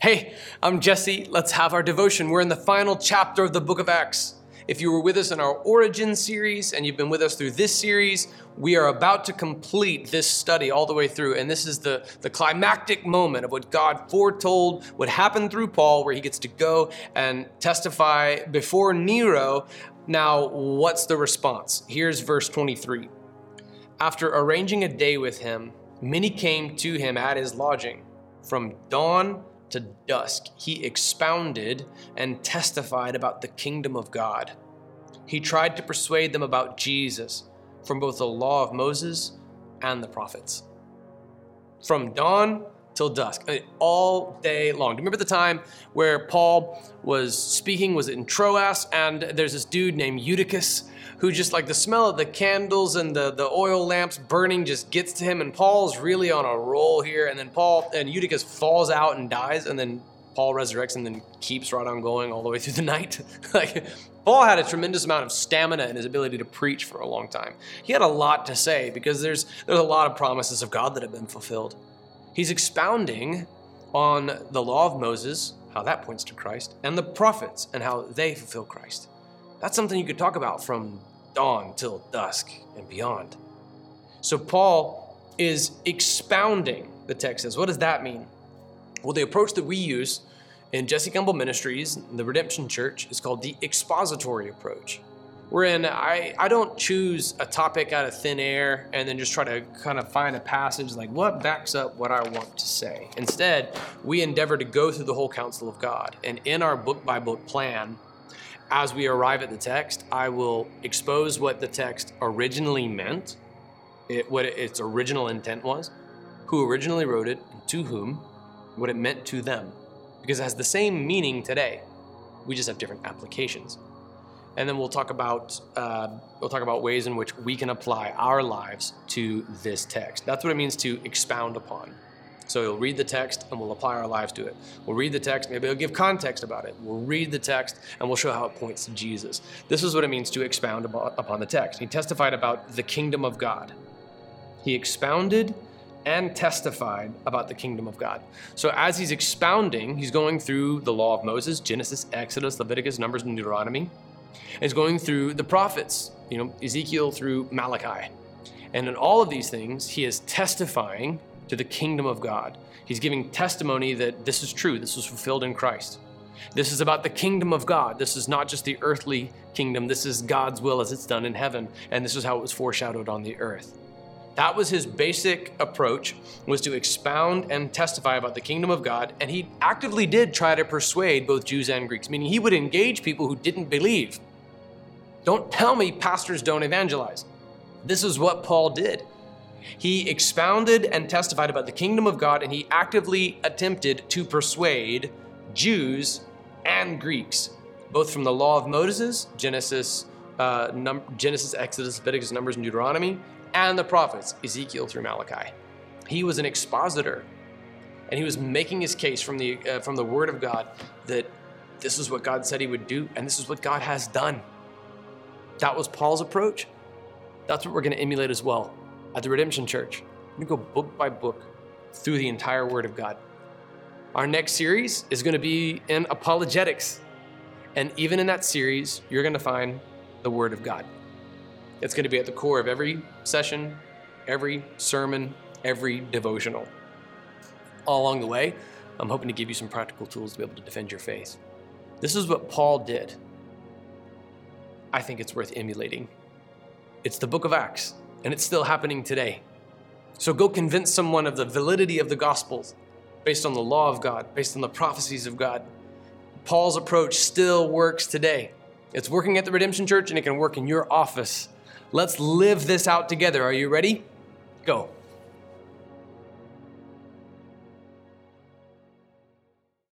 Hey, I'm Jesse. Let's have our devotion. We're in the final chapter of the book of Acts. If you were with us in our origin series and you've been with us through this series, we are about to complete this study all the way through. And this is the, the climactic moment of what God foretold would happen through Paul, where he gets to go and testify before Nero. Now, what's the response? Here's verse 23. After arranging a day with him, many came to him at his lodging. From dawn to dusk, he expounded and testified about the kingdom of God. He tried to persuade them about Jesus from both the law of Moses and the prophets. From dawn till dusk, uh, all day long. Do you remember the time where Paul was speaking? Was in Troas? And there's this dude named Eutychus who just like the smell of the candles and the, the oil lamps burning just gets to him. And Paul's really on a roll here. And then Paul and Eutychus falls out and dies. And then Paul resurrects and then keeps right on going all the way through the night. like Paul had a tremendous amount of stamina in his ability to preach for a long time. He had a lot to say because there's there's a lot of promises of God that have been fulfilled. He's expounding on the law of Moses, how that points to Christ, and the prophets and how they fulfill Christ. That's something you could talk about from dawn till dusk and beyond. So Paul is expounding the text says. What does that mean? Well, the approach that we use in Jesse Campbell Ministries, the Redemption Church, is called the expository approach. Wherein I, I don't choose a topic out of thin air and then just try to kind of find a passage like what backs up what I want to say. Instead, we endeavor to go through the whole counsel of God. And in our book by book plan, as we arrive at the text, I will expose what the text originally meant, it, what its original intent was, who originally wrote it, to whom, what it meant to them. Because it has the same meaning today. We just have different applications. And then we'll talk about uh, we'll talk about ways in which we can apply our lives to this text. That's what it means to expound upon. So we'll read the text and we'll apply our lives to it. We'll read the text, maybe we'll give context about it. We'll read the text and we'll show how it points to Jesus. This is what it means to expound upon the text. He testified about the kingdom of God. He expounded and testified about the kingdom of God. So as he's expounding, he's going through the law of Moses, Genesis, Exodus, Leviticus, Numbers, and Deuteronomy. He's going through the prophets, you know, Ezekiel through Malachi. And in all of these things, he is testifying to the kingdom of God. He's giving testimony that this is true, this was fulfilled in Christ. This is about the kingdom of God. This is not just the earthly kingdom, this is God's will as it's done in heaven, and this is how it was foreshadowed on the earth. That was his basic approach was to expound and testify about the kingdom of God, and he actively did try to persuade both Jews and Greeks, meaning he would engage people who didn't believe. Don't tell me pastors don't evangelize. This is what Paul did. He expounded and testified about the kingdom of God, and he actively attempted to persuade Jews and Greeks, both from the law of Moses, Genesis, uh, num- Genesis, Exodus, Leviticus, Numbers, and Deuteronomy, and the prophets, Ezekiel through Malachi. He was an expositor, and he was making his case from the uh, from the Word of God that this is what God said He would do, and this is what God has done. That was Paul's approach. That's what we're going to emulate as well at the Redemption Church. We go book by book through the entire Word of God. Our next series is going to be in apologetics. And even in that series, you're going to find the Word of God. It's going to be at the core of every session, every sermon, every devotional. All along the way, I'm hoping to give you some practical tools to be able to defend your faith. This is what Paul did. I think it's worth emulating. It's the book of Acts and it's still happening today. So go convince someone of the validity of the Gospels based on the law of God, based on the prophecies of God. Paul's approach still works today. It's working at the Redemption Church and it can work in your office. Let's live this out together. Are you ready? Go.